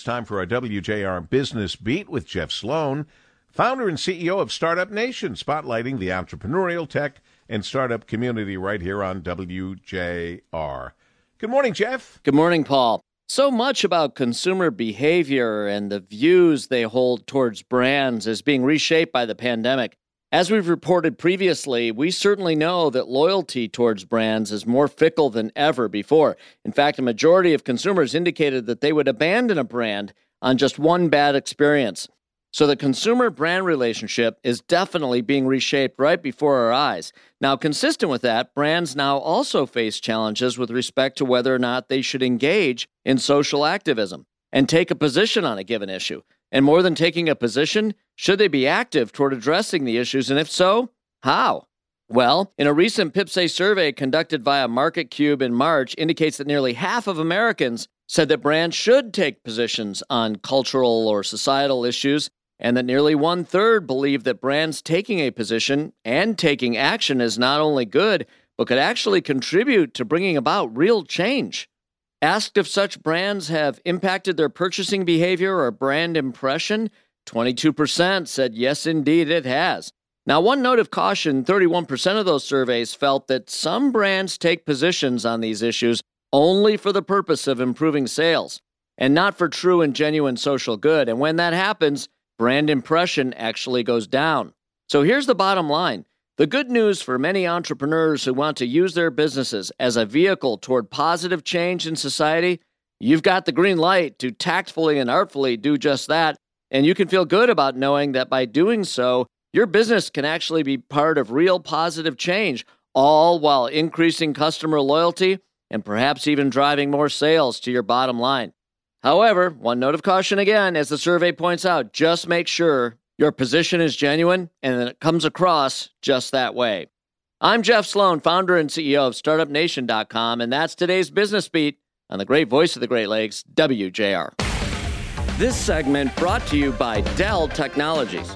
It's time for our WJR Business Beat with Jeff Sloan, founder and CEO of Startup Nation, spotlighting the entrepreneurial tech and startup community right here on WJR. Good morning, Jeff. Good morning, Paul. So much about consumer behavior and the views they hold towards brands is being reshaped by the pandemic. As we've reported previously, we certainly know that loyalty towards brands is more fickle than ever before. In fact, a majority of consumers indicated that they would abandon a brand on just one bad experience. So the consumer brand relationship is definitely being reshaped right before our eyes. Now, consistent with that, brands now also face challenges with respect to whether or not they should engage in social activism and take a position on a given issue. And more than taking a position, should they be active toward addressing the issues? And if so, how? Well, in a recent Piplsay survey conducted via MarketCube in March, indicates that nearly half of Americans said that brands should take positions on cultural or societal issues, and that nearly one third believe that brands taking a position and taking action is not only good, but could actually contribute to bringing about real change. Asked if such brands have impacted their purchasing behavior or brand impression, 22% said yes, indeed, it has. Now, one note of caution 31% of those surveys felt that some brands take positions on these issues only for the purpose of improving sales and not for true and genuine social good. And when that happens, brand impression actually goes down. So here's the bottom line the good news for many entrepreneurs who want to use their businesses as a vehicle toward positive change in society, you've got the green light to tactfully and artfully do just that. And you can feel good about knowing that by doing so, your business can actually be part of real positive change, all while increasing customer loyalty and perhaps even driving more sales to your bottom line. However, one note of caution again, as the survey points out, just make sure your position is genuine and it comes across just that way. I'm Jeff Sloan, founder and CEO of StartupNation.com, and that's today's Business Beat on the great voice of the Great Lakes, WJR. This segment brought to you by Dell Technologies.